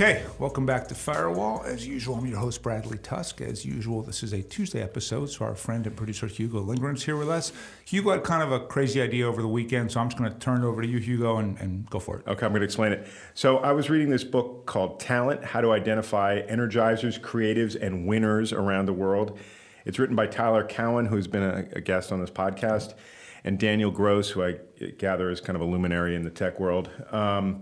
Okay, welcome back to Firewall. As usual, I'm your host, Bradley Tusk. As usual, this is a Tuesday episode, so our friend and producer Hugo Lindgren's here with us. Hugo had kind of a crazy idea over the weekend, so I'm just going to turn it over to you, Hugo, and, and go for it. Okay, I'm going to explain it. So, I was reading this book called Talent How to Identify Energizers, Creatives, and Winners Around the World. It's written by Tyler Cowen, who's been a, a guest on this podcast, and Daniel Gross, who I gather is kind of a luminary in the tech world. Um,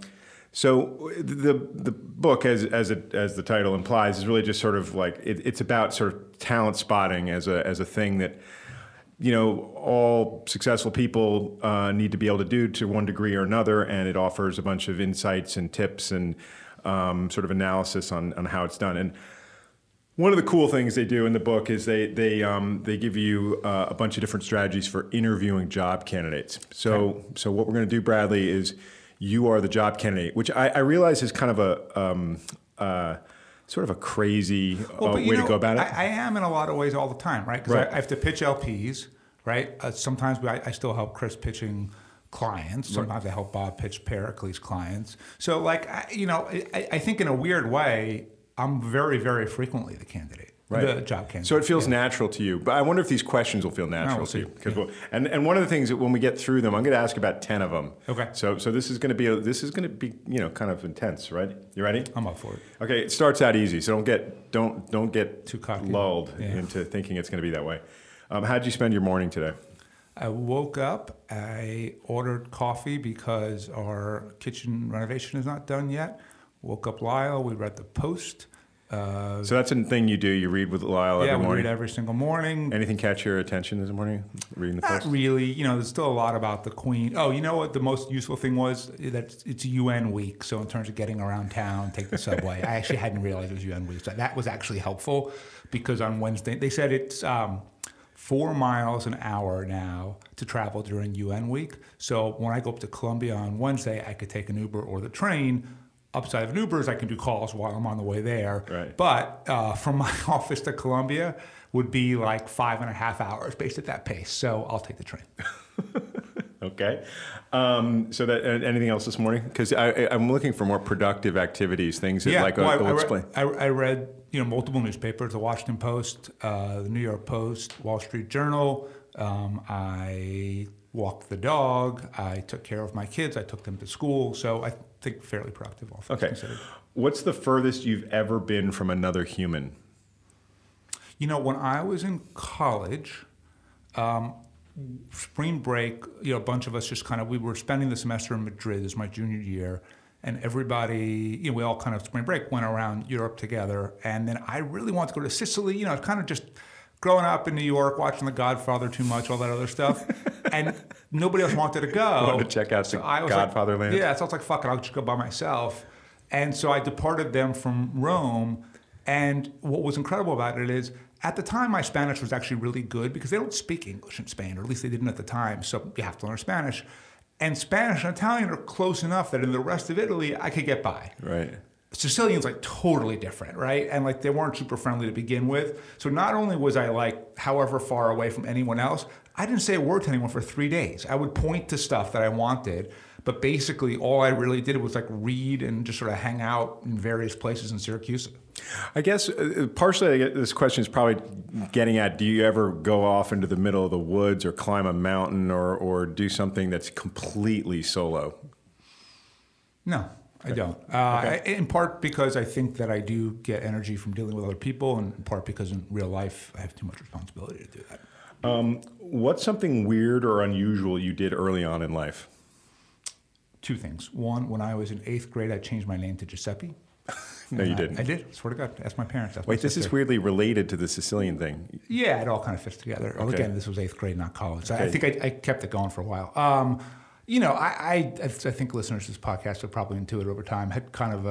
so the the book, as as it, as the title implies, is really just sort of like it, it's about sort of talent spotting as a as a thing that you know all successful people uh, need to be able to do to one degree or another, and it offers a bunch of insights and tips and um, sort of analysis on on how it's done. And one of the cool things they do in the book is they they um, they give you uh, a bunch of different strategies for interviewing job candidates. So okay. so what we're going to do, Bradley, is you are the job candidate, which I, I realize is kind of a um, uh, sort of a crazy well, uh, way know, to go about it. I, I, am in a lot of ways all the time, right? Because right. I, I, have to pitch LPs, right? Uh, sometimes I, I, still help Chris pitching clients. Sometimes right. I help Bob pitch Pericles clients. So, like, you know, I, think in a weird way, I'm very, very frequently the candidate right. the job candidate. So it feels yeah. natural to you. But I wonder if these questions will feel natural no, we'll to you. Because yeah. we'll, and and one of the things that when we get through them, I'm going to ask about ten of them. Okay. So so this is going to be a, this is going to be you know kind of intense, right? You ready? I'm up for it. Okay. It starts out easy, so don't get don't don't get too cocky. lulled yeah. into thinking it's going to be that way. Um, how did you spend your morning today? I woke up. I ordered coffee because our kitchen renovation is not done yet. Woke up Lyle. We read the Post. Uh, so that's a thing you do. You read with Lyle yeah, every morning. Yeah, I read every single morning. Anything catch your attention this morning? Reading the Not post? really. You know, there's still a lot about the Queen. Oh, you know what? The most useful thing was that it's UN week. So in terms of getting around town, take the subway. I actually hadn't realized it was UN week. So that was actually helpful because on Wednesday they said it's. Um, four miles an hour now to travel during UN week. So when I go up to Columbia on Wednesday, I could take an Uber or the train upside of an Uber is I can do calls while I'm on the way there. Right. But uh, from my office to Columbia would be like five and a half hours based at that pace. So I'll take the train. okay. Um, so that uh, anything else this morning? Because I'm looking for more productive activities, things that yeah, like well, uh, I, I, explain. I, I, read you know multiple newspapers: the Washington Post, uh, the New York Post, Wall Street Journal. Um, I walked the dog. I took care of my kids. I took them to school. So I think fairly productive. All okay. Considered. What's the furthest you've ever been from another human? You know, when I was in college, um, spring break, you know, a bunch of us just kind of, we were spending the semester in Madrid, this is my junior year, and everybody, you know, we all kind of spring break went around Europe together. And then I really wanted to go to Sicily, you know, kind of just growing up in New York, watching The Godfather too much, all that other stuff. and nobody else wanted to go. Wanted to check out so Godfather like, land. Yeah, so I was like, fuck it, I'll just go by myself. And so I departed them from Rome. And what was incredible about it is, at the time, my Spanish was actually really good because they don't speak English in Spain, or at least they didn't at the time. So you have to learn Spanish. And Spanish and Italian are close enough that in the rest of Italy, I could get by. Right. Sicilians like totally different, right? And like they weren't super friendly to begin with. So not only was I like however far away from anyone else, I didn't say a word to anyone for three days. I would point to stuff that I wanted, but basically all I really did was like read and just sort of hang out in various places in Syracuse. I guess uh, partially this question is probably getting at do you ever go off into the middle of the woods or climb a mountain or, or do something that's completely solo? No. I don't. Uh, okay. in part because I think that I do get energy from dealing with other people, and in part because in real life I have too much responsibility to do that. Um, what's something weird or unusual you did early on in life? Two things. One, when I was in eighth grade, I changed my name to Giuseppe. no, you didn't. I, did. Swear to God. Ask my parents. Ask Wait, my this is weirdly related to the Sicilian thing. Yeah, it all kind of fits together. Okay. Well, again, this was eighth grade, not college. Okay. I think I, I, kept it going for a while. Um, you know, I, I, I think listeners to this podcast have probably intuited over time had kind of a,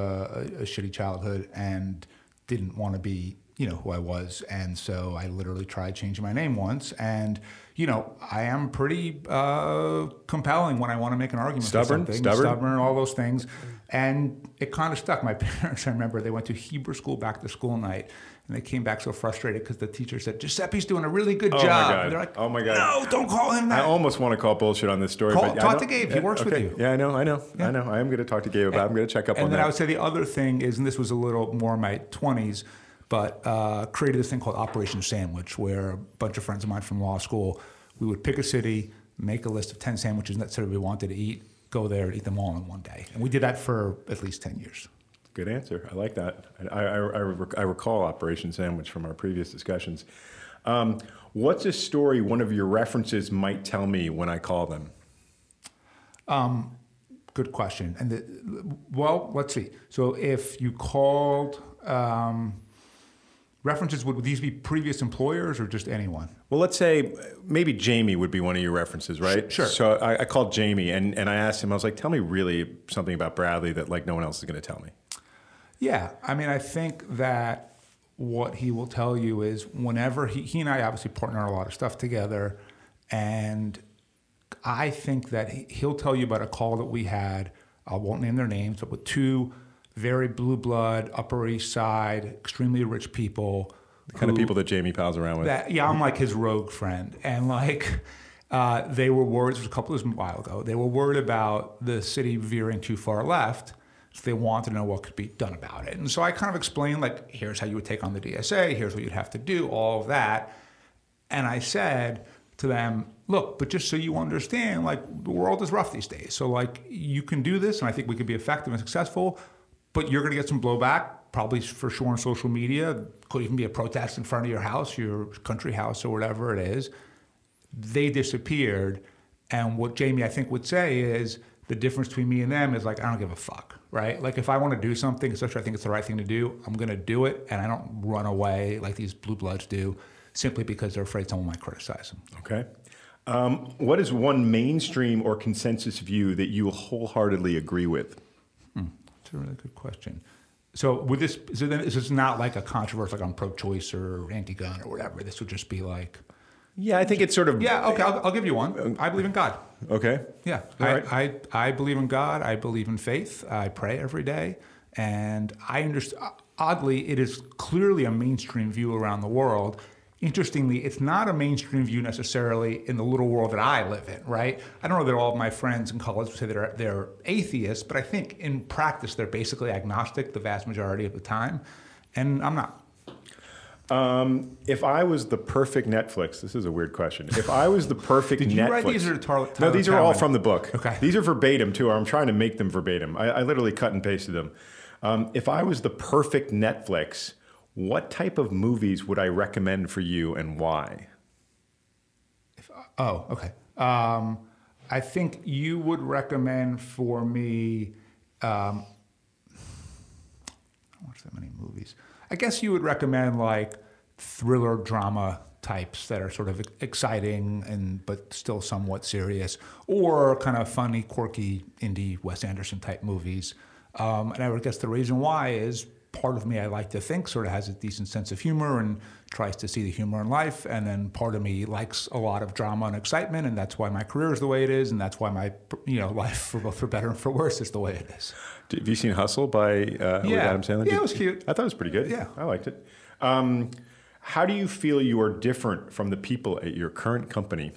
a, a shitty childhood and didn't want to be you know, who I was. And so I literally tried changing my name once. And, you know, I am pretty uh, compelling when I want to make an argument Stubborn? Stubborn? Stubborn, all those things. And it kind of stuck. My parents, I remember, they went to Hebrew school back to school night. And they came back so frustrated because the teacher said, Giuseppe's doing a really good Oh my job. God. And they're like, Oh my God. No, don't call him I almost want to call bullshit on this story. Call- but talk to Gabe. He Yeah, works with you. Yeah, I know, I know, I know. I am going to talk to Gabe about. it. I'm going to check up on that. and then that. I would say the other thing is, and this was a little more in my 20s, but uh, created this thing called Operation Sandwich, where a bunch of friends of mine from law school, we would pick a city, make a list of 10 sandwiches that we wanted to eat, go there and eat them all in one day. And we did that for at least 10 years. Good answer. I like that. I, I, I, rec- I recall Operation Sandwich from our previous discussions. Um, what's a story one of your references might tell me when I call them? Good question. And the, well, let's see. So if you called um, references, would these be previous employers or just anyone? Well, let's say maybe Jamie would be one of your references, right? Sure. So I, I called Jamie and, and I asked him, I was like, tell me really something about Bradley that like no one else is going to tell me. Yeah, I mean, I think that what he will tell you is whenever he, he and I obviously partner on a lot of stuff together, and I think that he, he'll tell you about a call that we had. I won't name their names, but with two very blue blood, Upper East Side, extremely rich people. The kind of people that Jamie pals around with. That yeah, I'm like his rogue friend, and like uh, they were worried. This was a couple of a while ago. They were worried about the city veering too far left, so they wanted to know what could be done about it. And so I kind of explained like, here's how you would take on the DSA. Here's what you'd have to do. All of that, and I said to them, look, but just so you understand, like the world is rough these days. So like you can do this, and I think we could be effective and successful, but you're going to get some blowback, probably for sure on social media. Could even be a protest in front of your house, your country house, or whatever it is. They disappeared, and what Jamie I think would say is the difference between me and them is like I don't give a fuck, right? Like if I want to do something, especially I think it's the right thing to do, I'm going to do it, and I don't run away like these blue bloods do, simply because they're afraid someone might criticize them. Okay. Um, what is one mainstream or consensus view that you wholeheartedly agree with? That's a really good question. So would this so then this is not like a controversy like on pro-choice or anti-gun or whatever. This would just be like, Yeah, I think it's sort of. yeah, okay, I'll, I'll give you one. I believe in God. Okay. Yeah, All I, right. I I believe in God. I believe in faith. I pray every day, and I understand. Oddly, it is clearly a mainstream view around the world. Interestingly, it's not a mainstream view necessarily in the little world that I live in, right? I don't know that all of my friends in college would say they're, they're atheists, but I think in practice they're basically agnostic the vast majority of the time, and I'm not. Um, if I was the perfect Netflix, this is a weird question. If I was the perfect Did you Netflix, write these or no, these are all from the book. Okay. these are verbatim too. I'm trying to make them verbatim. I, I literally cut and pasted them. Um, if I was the perfect Netflix, what type of movies would I recommend for you and why? Oh, okay. Um, I think you would recommend for me. Um, I don't watch that many movies. I guess you would recommend like thriller drama types that are sort of exciting and but still somewhat serious, or kind of funny, quirky indie Wes Anderson type movies. Um, and I would guess the reason why is part of me I like to think sort of has a decent sense of humor and tries to see the humor in life, and then part of me likes a lot of drama and excitement, and that's why my career is the way it is, and that's why my you know life for both for better and for worse is the way it is. Have you seen Hustle by uh, Yeah. Adam Sandler? Yeah, Did- it was cute. I thought it was pretty good. Yeah. I liked it. Um, how do you feel you are different from the people at your current company?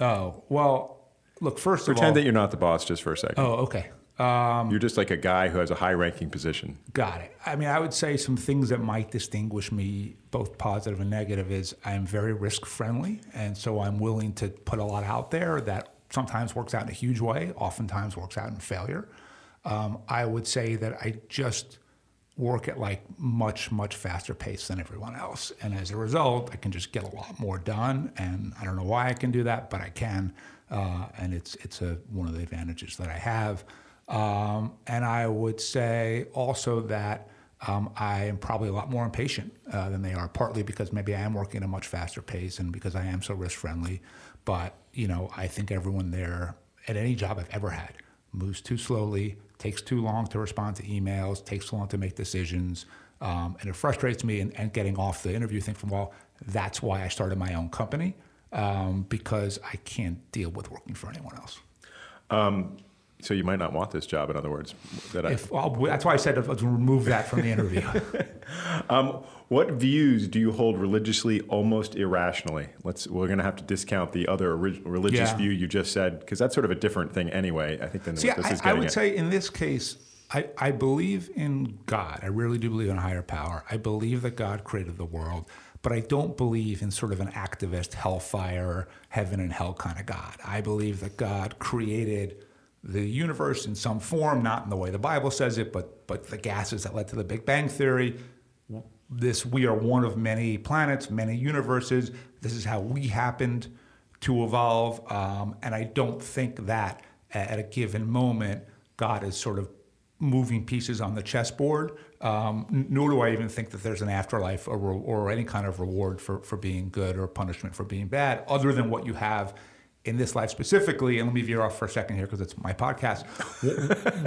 Oh well, look first of all. Pretend that you're not the boss just for a second. oh okay. Um, You're just like a guy who has a high-ranking position. Got it. I mean, I would say some things that might distinguish me, both positive and negative, is I'm very risk friendly. And so I'm willing to put a lot out there that sometimes works out in a huge way, oftentimes works out in failure. Um, I would say that I just work at like much, much faster pace than everyone else. And as a result, I can just get a lot more done. And I don't know why I can do that, but I can. Uh, and it's, it's a, one of the advantages that I have. Um, and I would say also that um, I am probably a lot more impatient uh, than they are, partly because maybe I am working at a much faster pace and because I am so risk friendly. But, you know, I think everyone there at any job I've ever had moves too slowly, takes too long to respond to emails, takes too long to make decisions. Um, and it frustrates me. And, and, getting off the interview thing from, well, that's why I started my own company um, because I can't deal with working for anyone else. Um, so you might not want this job, in other words. That if, well, that's why I said remove that from the interview. um, what views do you hold religiously, almost irrationally? Let's. We're going to have to discount the other religious yeah. view you just said because that's sort of a different thing anyway. I think than See, this I, is getting I would at. say in this case, I, I believe in God. I really do believe in a higher power. I believe that God created the world but I don't believe in sort of an activist hellfire, heaven and hell kind of God. I believe that God created the universe in some form, not in the way the Bible says it, but but the gases that led to the Big Bang theory. This we are one of many planets, many universes. This is how we happened to evolve, um, and I don't think that at a given moment God is sort of moving pieces on the chessboard. Um, nor do I even think that there's an afterlife or, or any kind of reward for, for being good or punishment for being bad, other than what you have in this life specifically, and let me veer off for a second here because it's my podcast.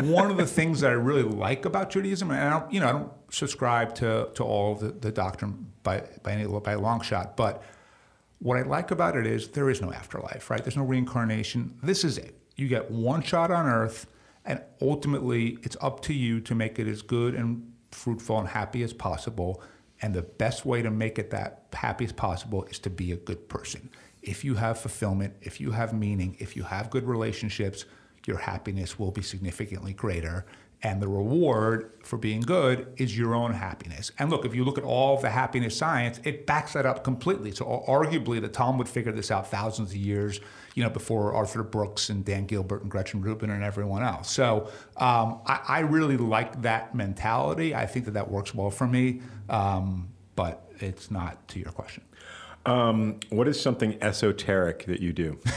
One of the things that I really like about Judaism, and I don't, you know, I don't subscribe to to all of the, the doctrine by by any by a long shot, but what I like about it is there is no afterlife, right? There's no reincarnation. This is it. You get one shot on Earth, and ultimately, it's up to you to make it as good and fruitful and happy as possible. And the best way to make it that happy as possible is to be a good person if you have fulfillment, if you have meaning, if you have good relationships, your happiness will be significantly greater. And the reward for being good is your own happiness. And look, if you look at all of the happiness science, it backs that up completely. So arguably, the Talmud figured this out thousands of years, you know, before Arthur Brooks and Dan Gilbert and Gretchen Rubin and everyone else. So um, I, I, really like that mentality. I think that that works well for me, um, but it's not to your question. Um, what is something esoteric that you do?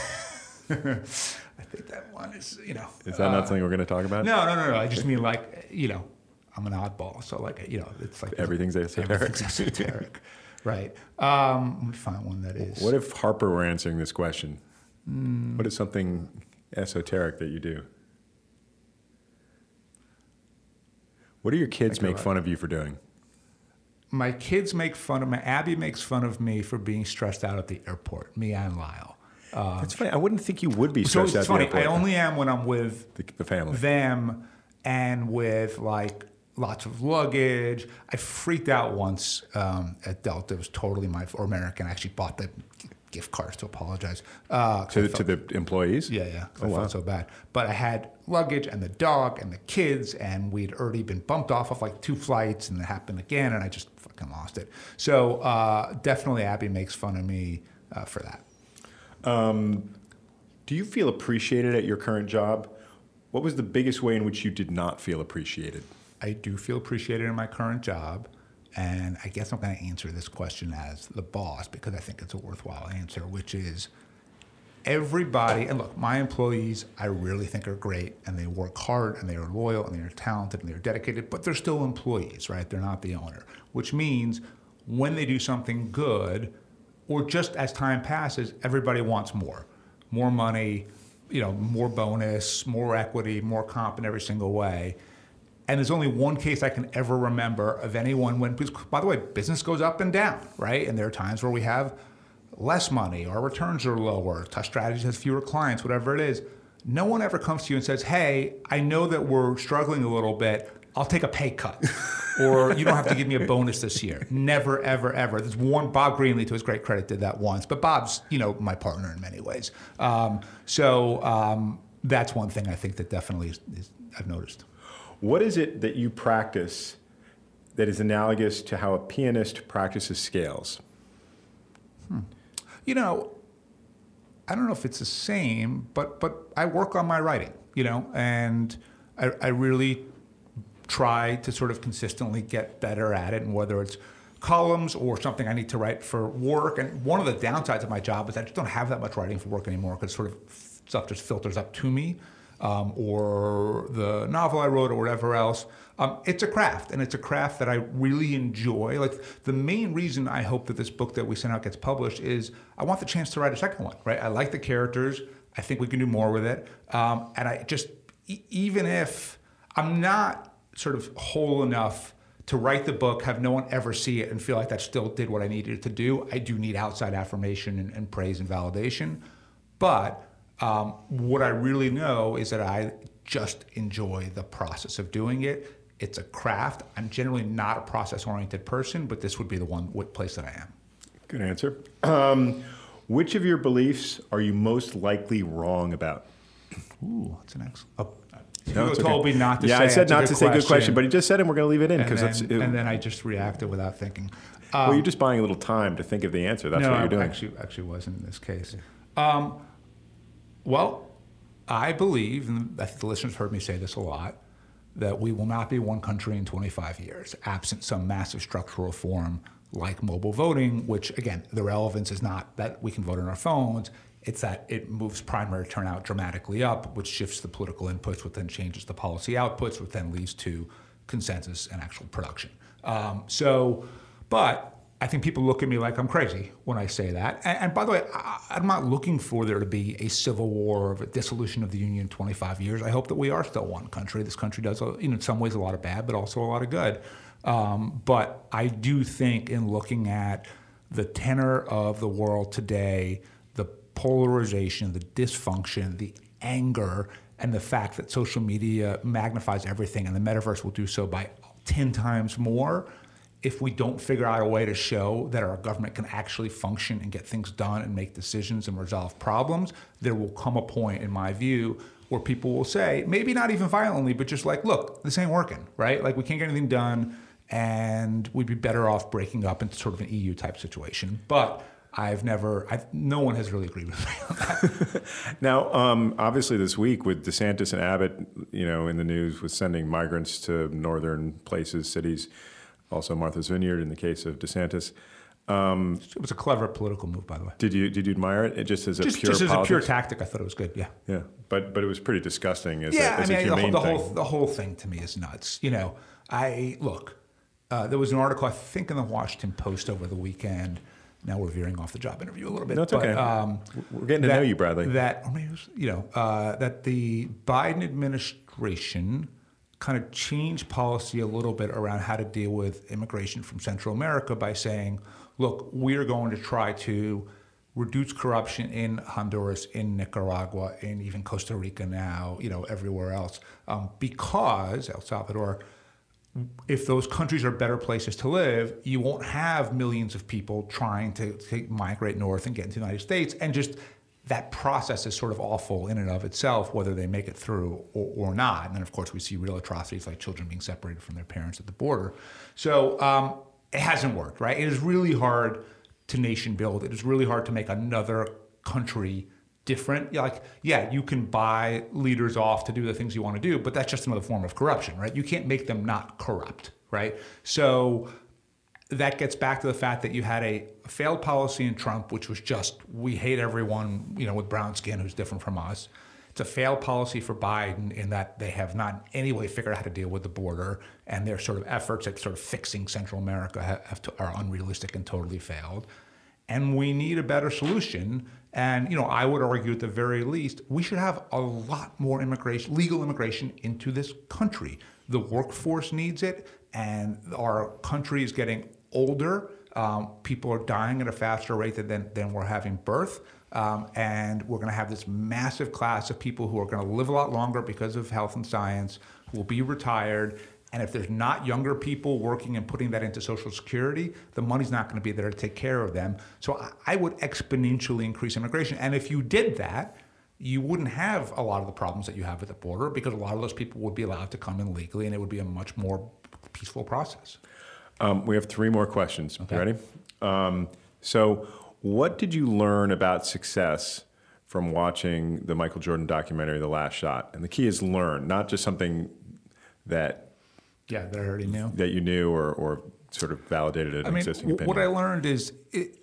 I think that one is, you know. Is that uh, not something we're going to talk about? No, no, no, no. I just mean like, you know, I'm an oddball, so like, you know, it's like everything's esoteric. Everything's esoteric, right? Um, let me find one that is. What if Harper were answering this question? Mm. What is something esoteric that you do? What do your kids make fun of you for doing? My kids make fun of me. Abby makes fun of me for being stressed out at the airport. Me and Lyle. Um, That's funny. I wouldn't think you would be stressed so it's out. funny. I only am when I'm with the, the, family, them, and with like lots of luggage. I freaked out once um, at Delta. It was totally my or American. I actually bought the gift cards to apologize uh, to, felt, to the employees. Yeah, yeah. Oh, I wow. felt so bad. But I had luggage and the dog and the kids, and we'd already been bumped off of like two flights, and it happened again, and I just fucking lost it. So uh, definitely, Abby makes fun of me uh, for that. Um, do you feel appreciated at your current job? What was the biggest way in which you did not feel appreciated? I do feel appreciated in my current job. And I guess I'm going to answer this question as the boss because I think it's a worthwhile answer, which is everybody, and look, my employees, I really think are great and they work hard and they are loyal and they are talented and they're dedicated, but they're still employees, right? They're not the owner, which means when they do something good, or just as time passes, everybody wants more more money, you know, more bonus, more equity, more comp in every single way. And there's only one case I can ever remember of anyone when, by the way, business goes up and down, right? And there are times where we have less money, our returns are lower, Tusk Strategies has fewer clients, whatever it is. No one ever comes to you and says, hey, I know that we're struggling a little bit. I'll take a pay cut. or you don't have to give me a bonus this year. Never, ever, ever. There's one Bob Greenlee, to his great credit, did that once. But Bob's, you know, my partner in many ways. Um, so um, that's one thing I think that definitely is, is, I've noticed. What is it that you practice that is analogous to how a pianist practices scales? Hmm. You know, I don't know if it's the same, but but I work on my writing, you know, and I, I really try to sort of consistently get better at it, and whether it's columns or something I need to write for work. And one of the downsides of my job is I just don't have that much writing for work anymore because sort of stuff just filters up to me um, or the novel I wrote or whatever else. Um, it's a craft, and it's a craft that I really enjoy. Like the main reason I hope that this book that we sent out gets published is I want the chance to write a second one. Right? I like the characters. I think we can do more with it, um, and I just e- even if I'm not sort of whole enough to write the book, have no one ever see it, and feel like that still did what I needed it to do. I do need outside affirmation and, and praise and validation. But um, what I really know is that I just enjoy the process of doing it. It's a craft. I'm generally not a process oriented person, but this would be the one place that I am. Good answer. Um, which of your beliefs are you most likely wrong about? Ooh, that's an excellent. Oh, no, you told okay. me not to yeah, say. I said not to question. say good question, but he just said, and we're going to leave it in because. It, and then I just reacted without thinking. Um, well, you're just buying a little time to think of the answer. That's no, what you're doing. Actually, actually, wasn't in this case. Um, well, I believe, and I think the listeners heard me say this a lot, that we will not be one country in 25 years, absent some massive structural reform like mobile voting, which again, the relevance is not that we can vote on our phones. It's that it moves primary turnout dramatically up, which shifts the political inputs, which then changes the policy outputs, which then leads to consensus and actual production. Um, so, but I think people look at me like I'm crazy when I say that. And, and by the way, I, am not looking for there to be a civil war or a dissolution of the union in 25 years. I hope that we are still one country. This country does, you know, in some ways, a lot of bad, but also a lot of good. Um, but I do think in looking at the tenor of the world today, the polarization, the dysfunction, the anger, and the fact that social media magnifies everything and the metaverse will do so by 10 times more if we don't figure out a way to show that our government can actually function and get things done and make decisions and resolve problems, there will come a point, in my view, where people will say, maybe not even violently, but just like, look, this ain't working, right? Like, we can't get anything done and we'd be better off breaking up into sort of an EU type situation. But I've never, I've, no one has really agreed with me on that. now, um, obviously, this week with DeSantis and Abbott, you know, in the news with sending migrants to northern places, cities, also Martha's Vineyard in the case of DeSantis. Um, it was a clever political move, by the way. Did you did you admire it? it just as a just, pure just as a pure tactic, I thought it was good. Yeah. Yeah, but but it was pretty disgusting as yeah, a, as I mean, a humane the, whole, the thing. whole the whole thing to me is nuts. You know, I look. Uh, there was an article, I think, in the Washington Post over the weekend. Now we're veering off the job interview a little bit. No, it's but, okay. Um, we're getting to know you, Bradley. That, or maybe it was, you know, uh, that the Biden administration kind of change policy a little bit around how to deal with immigration from Central America by saying, look, we're going to try to reduce corruption in Honduras, in Nicaragua, in even Costa Rica now, you know, everywhere else, um, because El Salvador if those countries are better places to live, you won't have millions of people trying to, to, migrate north and get into the United States. And just that process is sort of awful in and of itself, whether they make it through or, or not. And then, of course, we see real atrocities like children being separated from their parents at the border. So um, it hasn't worked, right? It is really hard to nation build. It is really hard to make another country different. Like, yeah, you can buy leaders off to do the things you want to do, but that's just another form of corruption, right? You can't make them not corrupt, right? So that gets back to the fact that you had a failed policy in Trump, which was just we hate everyone, you know, with brown skin who's different from us. It's a failed policy for Biden in that they have not in any way figured out how to deal with the border, and their sort of efforts at sort of fixing Central America have, have to, are unrealistic and totally failed. And we need a better solution and you know, I would argue at the very least, we should have a lot more immigration, legal immigration into this country. The workforce needs it, and our country is getting older. Um, people are dying at a faster rate than, than we're having birth. Um, and we're going to have this massive class of people who are going to live a lot longer because of health and science, who will be retired, and if there's not younger people working and putting that into Social Security, the money's not going to be there to take care of them. So I would exponentially increase immigration. And if you did that, you wouldn't have a lot of the problems that you have at the border because a lot of those people would be allowed to come in legally and it would be a much more peaceful process. Um, we have three more questions. Okay. You ready? Um, so, what did you learn about success from watching the Michael Jordan documentary, The Last Shot? And the key is learn, not just something that yeah, that I already knew. That you knew or, or sort of validated an I mean, existing opinion. What I learned is it,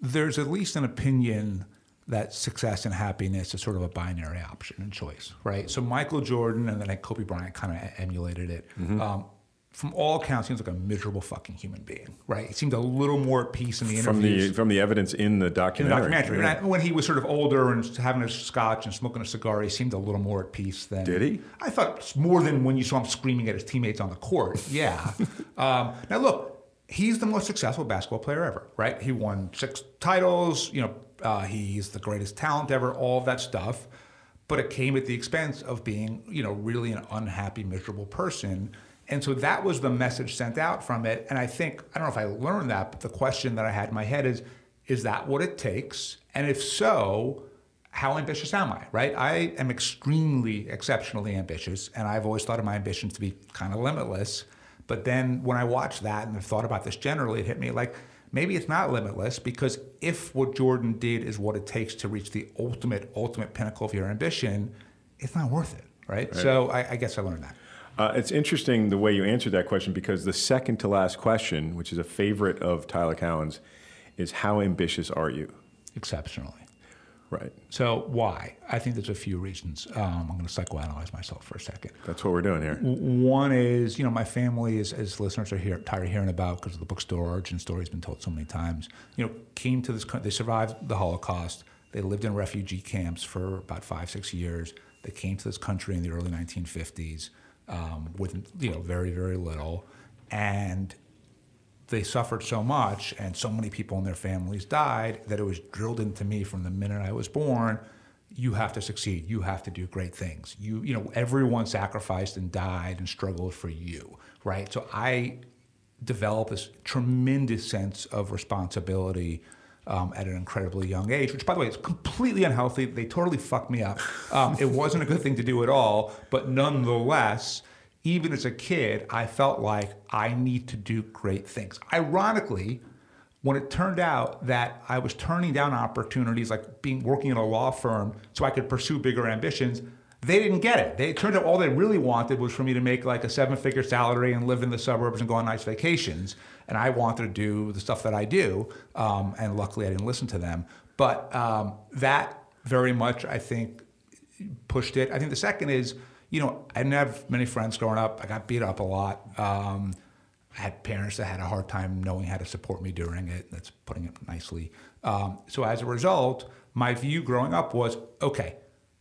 there's at least an opinion that success and happiness is sort of a binary option and choice, right? So Michael Jordan and then Kobe Bryant kind of emulated it. Mm-hmm. Um, from all accounts, seems like a miserable fucking human being, right? He seemed a little more at peace in the interviews. From the from the evidence in the in the documentary. documentary. I, when he was sort of older and having a scotch and smoking a cigar, he seemed a little more at peace than. Did he? I thought more than when you saw him screaming at his teammates on the court. Yeah. um, now look, he's the most successful basketball player ever, right? He won six titles. You know, uh, he's the greatest talent ever. All of that stuff, but it came at the expense of being, you know, really an unhappy, miserable person. And so that was the message sent out from it. And I think, I don't know if I learned that, but the question that I had in my head is, is that what it takes? And if so, how ambitious am I, right? I am extremely, exceptionally ambitious, and I've always thought of my ambitions to be kind of limitless. But then when I watched that and have thought about this generally, it hit me like maybe it's not limitless because if what Jordan did is what it takes to reach the ultimate, ultimate pinnacle of your ambition, it's not worth it, right? So I, I guess I learned that. Uh, it's interesting the way you answered that question because the second to last question, which is a favorite of Tyler Cowen's, is how ambitious are you? Exceptionally. Right. So why? I think there's a few reasons. Um, I'm going to psychoanalyze myself for a second. That's what we're doing here. One is, you know, my family, is, as listeners are here, tired of hearing about because of the bookstore origin story has been told so many times. You know, came to this country, they survived the Holocaust. They lived in refugee camps for about five, six years. They came to this country in the early 1950s um, with, you know, very, very little. And they suffered so much and so many people in their families died that it was drilled into me from the minute I was born you have to succeed. You have to do great things. You you know everyone sacrificed and died and struggled for you right? So I developed this tremendous sense of responsibility um, at an incredibly young age, which, by the way, is completely unhealthy. They totally fucked me up. Um, it wasn't a good thing to do at all, but nonetheless, even as a kid, I felt like I need to do great things. Ironically, when it turned out that I was turning down opportunities like being working in a law firm so I could pursue bigger ambitions, they didn't get it. They, it turned out all they really wanted was for me to make like a seven figure salary and live in the suburbs and go on nice vacations. And I wanted to do the stuff that I do. Um, and luckily, I didn't listen to them. But um, that very much, I think, pushed it. I think the second is, you know, I didn't have many friends growing up. I got beat up a lot. Um, I had parents that had a hard time knowing how to support me during it. That's putting it nicely. Um, so as a result, my view growing up was okay,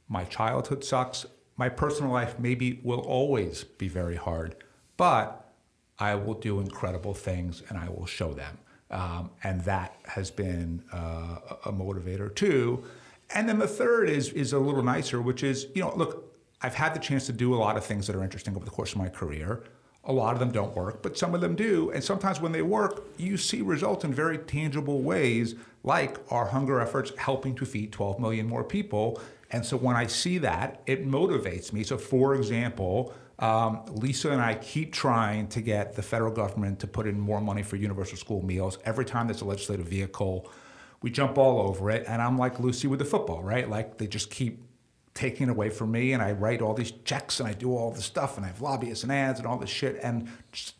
my childhood sucks. My personal life maybe will always be very hard, but I will do incredible things and I will show them. Um, and that has been uh, a motivator too. And then the third is is a little nicer, which is you know look, I've had the chance to do a lot of things that are interesting over the course of my career. A lot of them don't work, but some of them do. And sometimes when they work, you see results in very tangible ways, like our hunger efforts helping to feed 12 million more people. And so when I see that, it motivates me. So, for example, um, Lisa and I keep trying to get the federal government to put in more money for universal school meals. Every time there's a legislative vehicle, we jump all over it. And I'm like Lucy with the football, right? Like they just keep taking it away from me and I write all these checks and I do all this stuff and I have lobbyists and ads and all this shit. And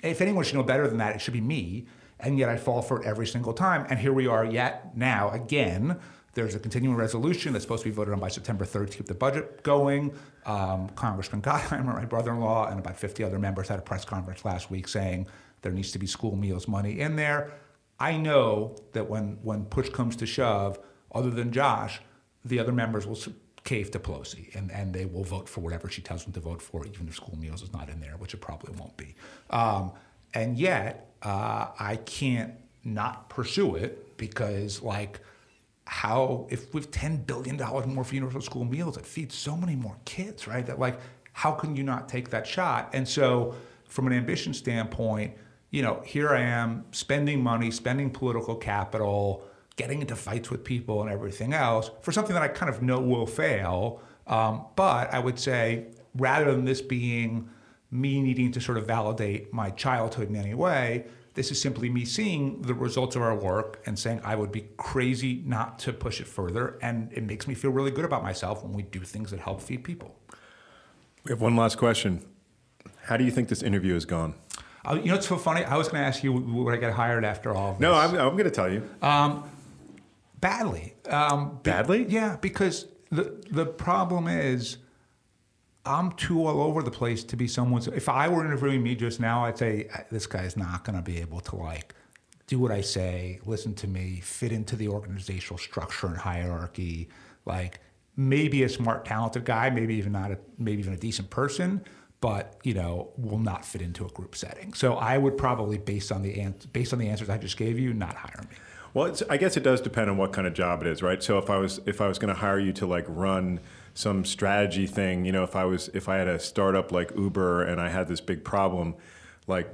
if anyone should know better than that, it should be me. And yet I fall for it every single time. And here we are yet now again. There's a continuing resolution that's supposed to be voted on by September 3rd to keep the budget going. Um, Congressman Gottheimer, my brother-in-law, and about 50 other members had a press conference last week saying there needs to be school meals money in there. I know that when when push comes to shove, other than Josh, the other members will cave to Pelosi and, and they will vote for whatever she tells them to vote for, even if school meals is not in there, which it probably won't be. Um, and yet, uh, I can't not pursue it because, like, how if have ten billion dollars more for universal school meals, it feeds so many more kids, right? That like, how can you not take that shot? And so, from an ambition standpoint, you know, here I am spending money, spending political capital, getting into fights with people and everything else for something that I kind of know will fail. Um, but I would say, rather than this being me needing to sort of validate my childhood in any way, this is simply me seeing the results of our work and saying I would be crazy not to push it further. And it makes me feel really good about myself when we do things that help feed people. We have one last question. How do you think this interview has gone? Uh, you know, it's so funny. I was going to ask you would I get hired after all of this? No, I'm, I'm going to tell you. badly. Um, be- Badly? yeah, because the the problem is, I'm too all over the place to be someone's. If I were interviewing me just now, I'd say "Uh, this guy's not going to be able to like do what I say, listen to me, fit into the organizational structure and hierarchy. Like maybe a smart, talented guy, maybe even not a, maybe even a decent person, but you know will not fit into a group setting. So I would probably, based on the based on the answers I just gave you, not hire me. Well, I guess it does depend on what kind of job it is, right? So if I was if I was going to hire you to like run some strategy thing, you know, if I was if I had a startup like Uber and I had this big problem, like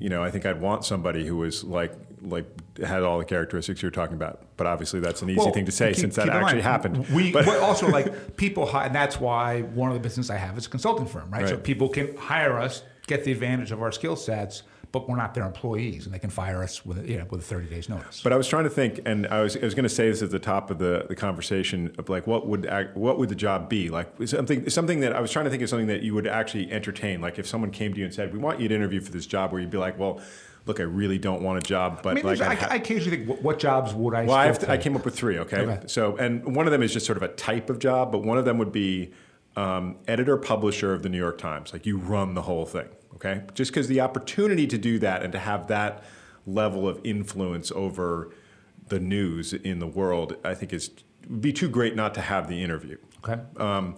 you know, I think I'd want somebody who was like like had all the characteristics you're talking about. But obviously, that's an easy Well, thing to say keep- since that actually mind, happened. We but, also like people, hi- and that's why one of the business I have is a consulting firm, right? So people can hire us, get the advantage of our skill sets, but we're not their employees, and they can fire us with you know with a 30 days notice. But I was trying to think, and I was, I was going to say this at the top of the, the conversation of like, what would what would the job be? Like something something that I was trying to think of something that you would actually entertain. Like if someone came to you and said, "We want you to interview for this job," where you'd be like, "Well, look, I really don't want a job, but I mean, like I, I, occasionally think, what, what jobs would I? well, I, to, I came up with three. Okay? Okay. so and one of them is just sort of a type of job, but one of them would be um, editor publisher of the New York Times. Like you run the whole thing. Okay, just because the opportunity to do that and to have that level of influence over the news in the world, I think is would be too great not to have the interview. Okay. Um,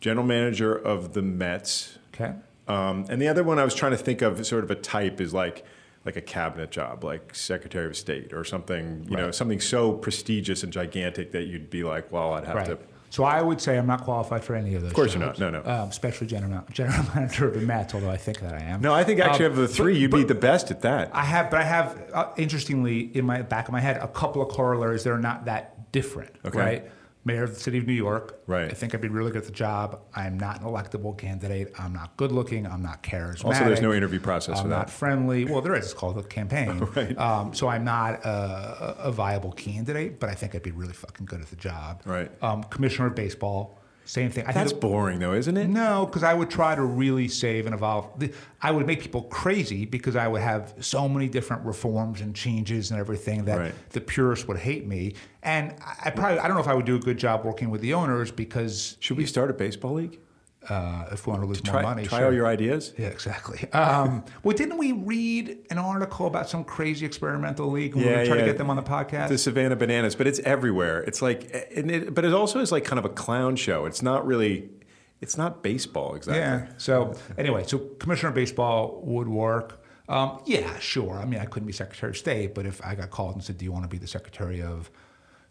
general manager of the Mets. Okay. Um, and the other one I was trying to think of, sort of a type, is like like a cabinet job, like Secretary of State or something. You know, something so prestigious and gigantic that you'd be like, well, I'd have Right. to. So I would say I'm not qualified for any of those. Of course you're not. No, no. Um, especially general general manager of the Mets, although I think that I am. No, I think actually Um, of the three, but- you'd be the best at that. I have, but I have, uh, interestingly, in my back of my head, a couple of corollaries that are not that different, Okay. right? Mayor of the city of New York. Right. I think I'd be really good at the job. I'm not an electable candidate. I'm not good looking. I'm not charismatic. Also, there's no interview process I'm for not that. friendly. Well, there is. It's called a campaign. Right. Um, so I'm not a, a viable candidate, but I think I'd be really fucking good at the job. Right. Um, commissioner of baseball. Same thing. I That's think boring, though, isn't it? no, because I would try to really save and evolve. I would make people crazy because I would have so many different reforms and changes and everything that Right. the purists would hate me. And I- I probably I don't know if I would do a good job working with the owners because Should we start a baseball league? Uh, if we want to lose Try, more money, try sure. all your ideas. yeah, exactly. Um, well, didn't we read an article about some crazy experimental league when we were trying to get them on the podcast? The Savannah Bananas, but it's everywhere. It's like, and it, but it also is like kind of a clown show. It's not really, it's not baseball exactly. Yeah. So anyway, so commissioner of baseball would work. Um, yeah, sure. I mean, I couldn't be secretary of state, but if I got called and said, "Do you want to be the secretary of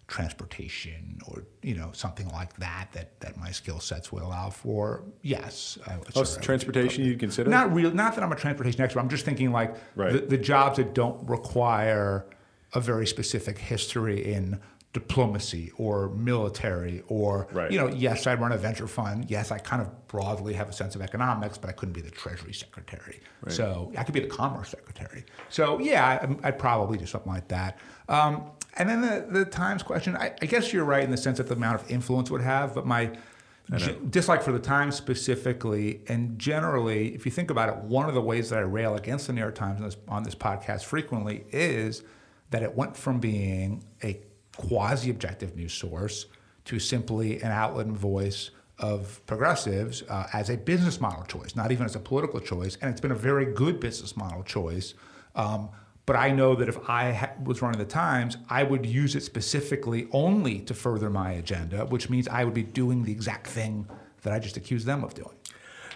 transportation or you know something like that that that my skill sets would allow for?" Yes. I Oh, would transportation you'd consider? Not real. Not that I'm a transportation expert. I'm just thinking like Right. the, the jobs that don't require a very specific history in diplomacy or military or Right. you know yes i run a venture fund. Yes i kind of broadly have a sense of economics but i couldn't be the treasury secretary. So i could be the commerce secretary. So yeah I, i'd probably do something like that. Um, and then the, the times question I, I guess you're right in the sense that the amount of influence would have but my Ge- dislike for the Times specifically, and generally, if you think about it, one of the ways that I rail against the New York Times on this, on this podcast frequently is that it went from being a quasi objective news source to simply an outlet and voice of progressives uh, as a business model choice, not even as a political choice. And it's been a very good business model choice. Um, but I know that if I ha- was running the Times, I would use it specifically only to further my agenda, which means I would be doing the exact thing that I just accused them of doing.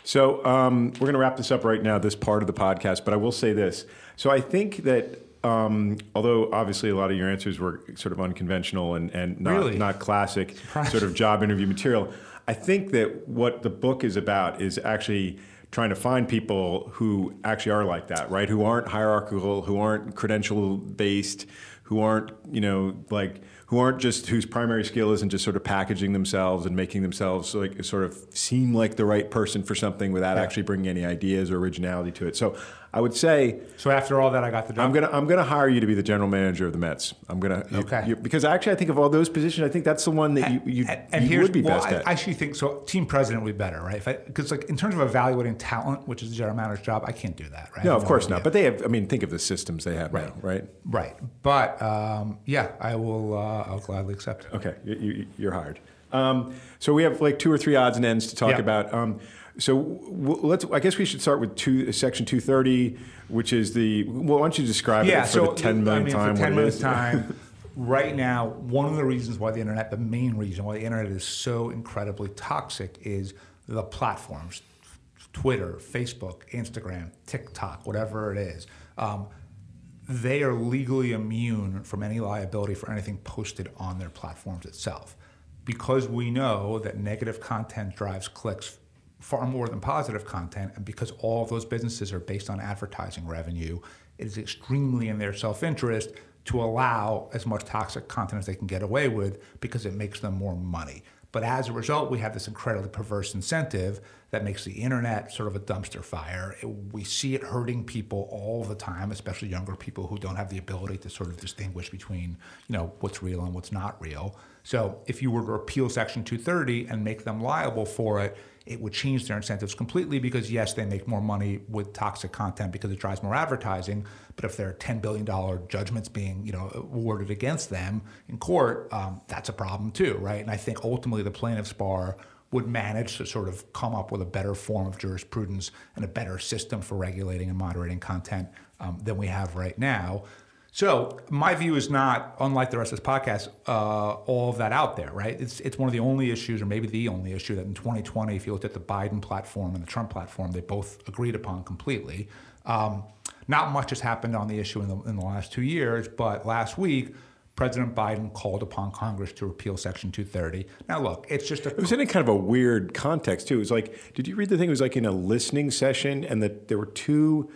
So um, we're going to wrap this up right now, this part of the podcast. But I will say this. So I think that um, although obviously a lot of your answers were sort of unconventional and, and not, Really? not classic sort of job interview material, I think that what the book is about is actually trying to find people who actually are like that, right? Who aren't hierarchical, who aren't credential based, who aren't, you know, like who aren't just whose primary skill isn't just sort of packaging themselves and making themselves like sort of seem like the right person for something without Yeah. actually bringing any ideas or originality to it. So I would say So after all that, I got the job. I'm gonna I'm gonna hire you to be the general manager of the Mets. I'm gonna you- Okay. you- because actually I think of all those positions, I think that's the one that you you, and, and you would be well, best I, at. I actually think so. Team president would be better, right? Because like in terms of evaluating talent, which is the general manager's job, I can't do that, right? No, of course idea. not. But they have. I mean, think of the systems they have now, right? right. But um, yeah, I will. Uh, I'll gladly accept. It. Okay, you, you, you're hired. Um, so we have like two or three odds and ends to talk Yeah. about. Um, So w- let's. I guess we should start with two, section two thirty, which is the. Well, why don't you describe yeah, it for so the ten million I mean, time? For ten what it minutes is? time. right now, one of the reasons why the internet, the main reason why the internet is so incredibly toxic, is the platforms, Twitter, Facebook, Instagram, TikTok, whatever it is. Um, they are legally immune from any liability for anything posted on their platforms itself. Because we know that negative content drives clicks far more than positive content, and because all of those businesses are based on advertising revenue, it is extremely in their self interest to allow as much toxic content as they can get away with because it makes them more money. But as a result, we have this incredibly perverse incentive that makes the internet sort of a dumpster fire. It, we see it hurting people all the time, especially younger people who don't have the ability to sort of distinguish between, you know, what's real and what's not real. So if you were to repeal Section 230 and make them liable for it, it would change their incentives completely because yes, they make more money with toxic content because it drives more advertising. But if there are ten billion dollar judgments being you know awarded against them in court, um, that's a problem too, right? And I think ultimately the plaintiffs bar would manage to sort of come up with a better form of jurisprudence and a better system for regulating and moderating content um, than we have right now. So my view is not, unlike the rest of this podcast, uh, all of that out there, right? It's it's one of the only issues, or maybe the only issue that in 2020, if you looked at the Biden platform and the Trump platform, they both agreed upon completely. Um, not much has happened on the issue in the, in the last two years, but last week, President Biden called upon Congress to repeal Section 230. Now, look, it's just a It was in a kind of a weird context too. It was like, did you read the thing? It was like in a listening session, and that there were two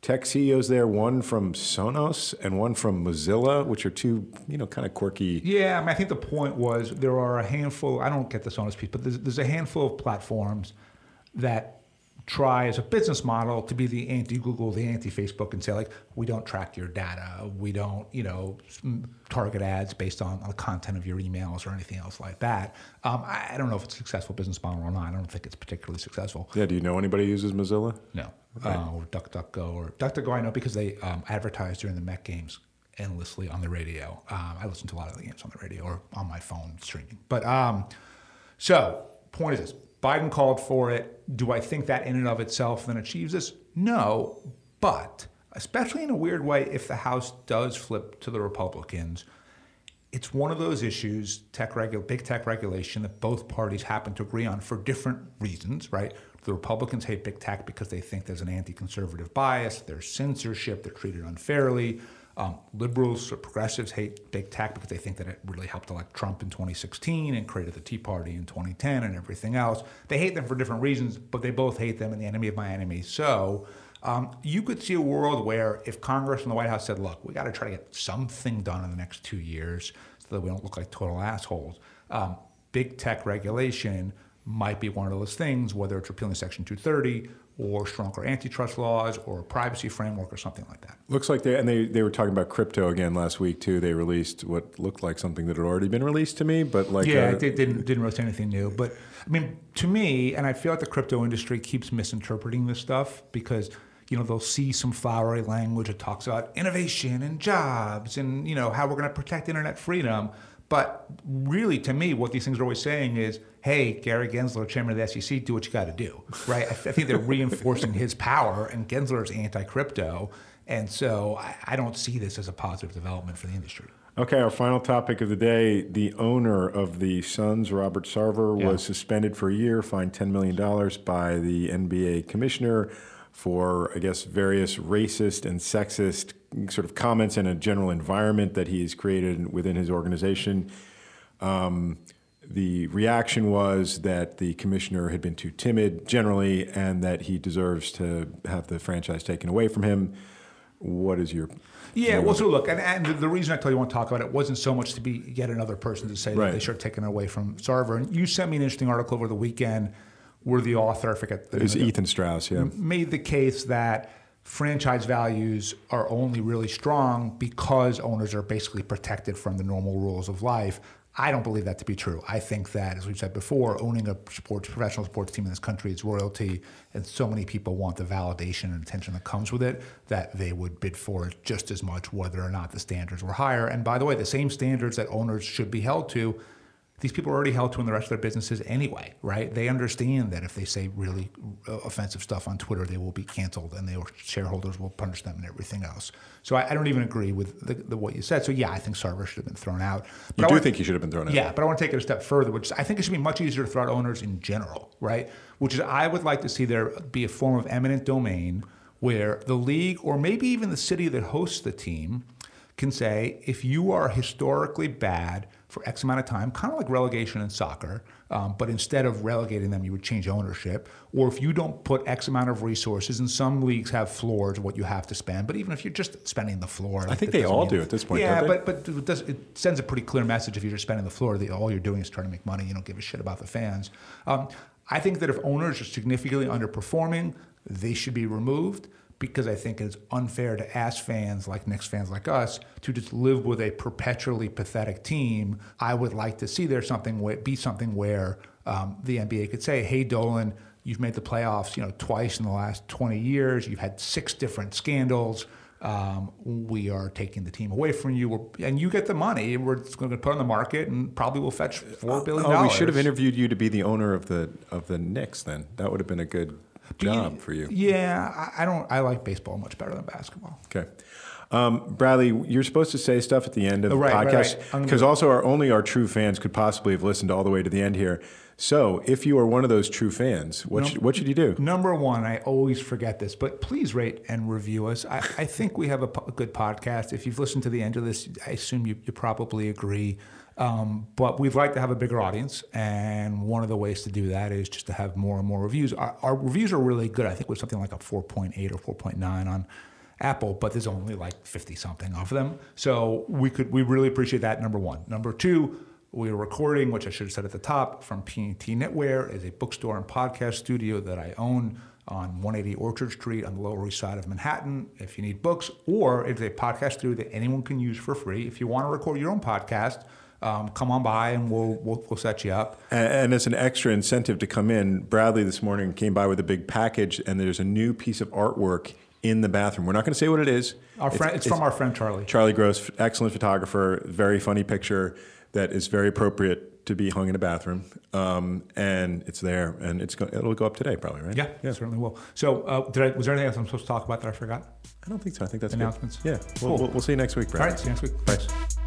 tech CEOs there, one from Sonos and one from Mozilla, which are two, you know, kind of quirky. Yeah, I, mean, I think the point was there are a handful. I don't get this on this piece, but there's, there's a handful of platforms that try as a business model to be the anti-Google, the anti-Facebook, and say like, we don't track your data, we don't, you know, target ads based on, on the content of your emails or anything else like that. Um, I, I don't know if it's a successful business model or not. I don't think it's particularly successful. Yeah, do you know anybody who uses Mozilla? No, uh, or DuckDuckGo or DuckDuckGo. I know because they um, advertise during the Met games endlessly on the radio. Um, I listen to a lot of the games on the radio or on my phone streaming. But um, so point is this: Biden called for it. Do I think that in and of itself then achieves this? No, but especially in a weird way, if the House does flip to the Republicans, it's one of those issues, tech regu- big tech regulation, that both parties happen to agree on for different reasons, right? The Republicans hate big tech because they think there's an anti-conservative bias, there's censorship, they're treated unfairly. Um, liberals or progressives hate big tech because they think that it really helped elect Trump in 2016 and created the Tea Party in 2010 and everything else. They hate them for different reasons, but they both hate them and the enemy of my enemy. So um, you could see a world where if Congress and the White House said, look, we got to try to get something done in the next two years so that we don't look like total assholes, um, big tech regulation might be one of those things, whether it's repealing Section 230 or stronger antitrust laws or a privacy framework or something like that. Looks like they and they, they were talking about crypto again last week too. They released what looked like something that had already been released to me, but like yeah, uh, it didn't didn't say anything new. But I mean, to me, and I feel like the crypto industry keeps misinterpreting this stuff because you know they'll see some flowery language that talks about innovation and jobs and you know how we're going to protect internet freedom. But really, to me, what these things are always saying is, "Hey, Gary Gensler, chairman of the SEC, do what you got to do." Right? I, I think they're reinforcing his power, and Gensler's anti-crypto, and so I, I don't see this as a positive development for the industry. Okay, our final topic of the day. The owner of the Suns, Robert Sarver, Yeah. was suspended for a year, fined $10 million by the NBA commissioner for, I guess, various racist and sexist sort of comments and a general environment that he's created within his organization. Um, the reaction was that the commissioner had been too timid generally and that he deserves to have the franchise taken away from him. What is your Yeah, well, so look, and, and the- reason I tell you I want to talk about it wasn't so much to be yet another person to say that they should have taken it away from Sarver. And you sent me an interesting article over the weekend where the author, I forget the It was Ethan Strauss, yeah. made the case that franchise values are only really strong because owners are basically protected from the normal rules of life. I don't believe that to be true. I think that, as we've said before, owning a sports professional sports team in this country is royalty, and so many people want the validation and attention that comes with it that they would bid for it just as much, whether or not the standards were higher. And by the way, the same standards that owners should be held to these people are already held to in the rest of their businesses anyway, right? They understand that if they say really uh, offensive stuff on Twitter, they will be canceled and their shareholders will punish them and everything else. So I, I don't even agree with the, the, what you said. So yeah, I think Sarver should have been thrown out. But you I do want, think he should have been thrown out? Yeah, but I want to take it a step further, which I think it should be much easier to throw out owners in general, right? Which is I would like to see there be a form of eminent domain where the league or maybe even the city that hosts the team can say if you are historically bad – for X amount of time, kind of like relegation in soccer. Um, but instead of relegating them, you would change ownership. Or if you don't put X amount of resources, and some leagues have floors what you have to spend. But even if you're just spending the floor, I think they all do at this point. Yeah, but but it, does, it, sends a pretty clear message if you're just spending the floor that all you're doing is trying to make money. You don't give a shit about the fans. Um, I think that if owners are significantly underperforming, they should be removed because I think it's unfair to ask fans like Knicks fans like us to just live with a perpetually pathetic team. I would like to see there something be something where um, the NBA could say, "Hey, Dolan, you've made the playoffs, you know, twice in the last 20 years. You've had six different scandals." Um, we are taking the team away from you, We're, and you get the money. We're going to put on the market, and probably will fetch four billion. Oh, we should have interviewed you to be the owner of the of the Knicks. Then that would have been a good job you, for you. Yeah, I, don't. I like baseball much better than basketball. Okay. Um, Bradley, you're supposed to say stuff at the end of oh, right, the podcast because right, right. also our only our true fans could possibly have listened all the way to the end here. So, if you are one of those true fans, what, no, should, what should you do? Number one, I always forget this, but please rate and review us. I, I think we have a, a, good podcast. If you've listened to the end of this, I assume you, you probably agree. Um, but we'd like to have a bigger audience, and one of the ways to do that is just to have more and more reviews. Our, our reviews are really good. I think we're something like a 4.8 or 4.9 on Apple, but there's only like 50 something of them. So we could we really appreciate that. Number one. Number two, we are recording, which I should have said at the top, from P&T Knitwear, is a bookstore and podcast studio that I own on 180 Orchard Street on the Lower East Side of Manhattan. If you need books, or it's a podcast studio that anyone can use for free. If you want to record your own podcast um, come on by and we'll, we'll, we'll set you up. And, and, as an extra incentive to come in, Bradley this morning came by with a big package, and there's a new piece of artwork in the bathroom. We're not going to say what it is. Our friend, it's, it's, from our friend Charlie. Charlie Gross, excellent photographer, very funny picture that is very appropriate to be hung in a bathroom. Um, and it's there, and it's go, it'll go up today, probably, right? Yeah, yeah, certainly will. So, uh, did I, was there anything else I'm supposed to talk about that I forgot? I don't think so. I think that's announcements. Good. Yeah, cool. we'll, we'll, see you next week, Brad. All right, see you next week. Thanks.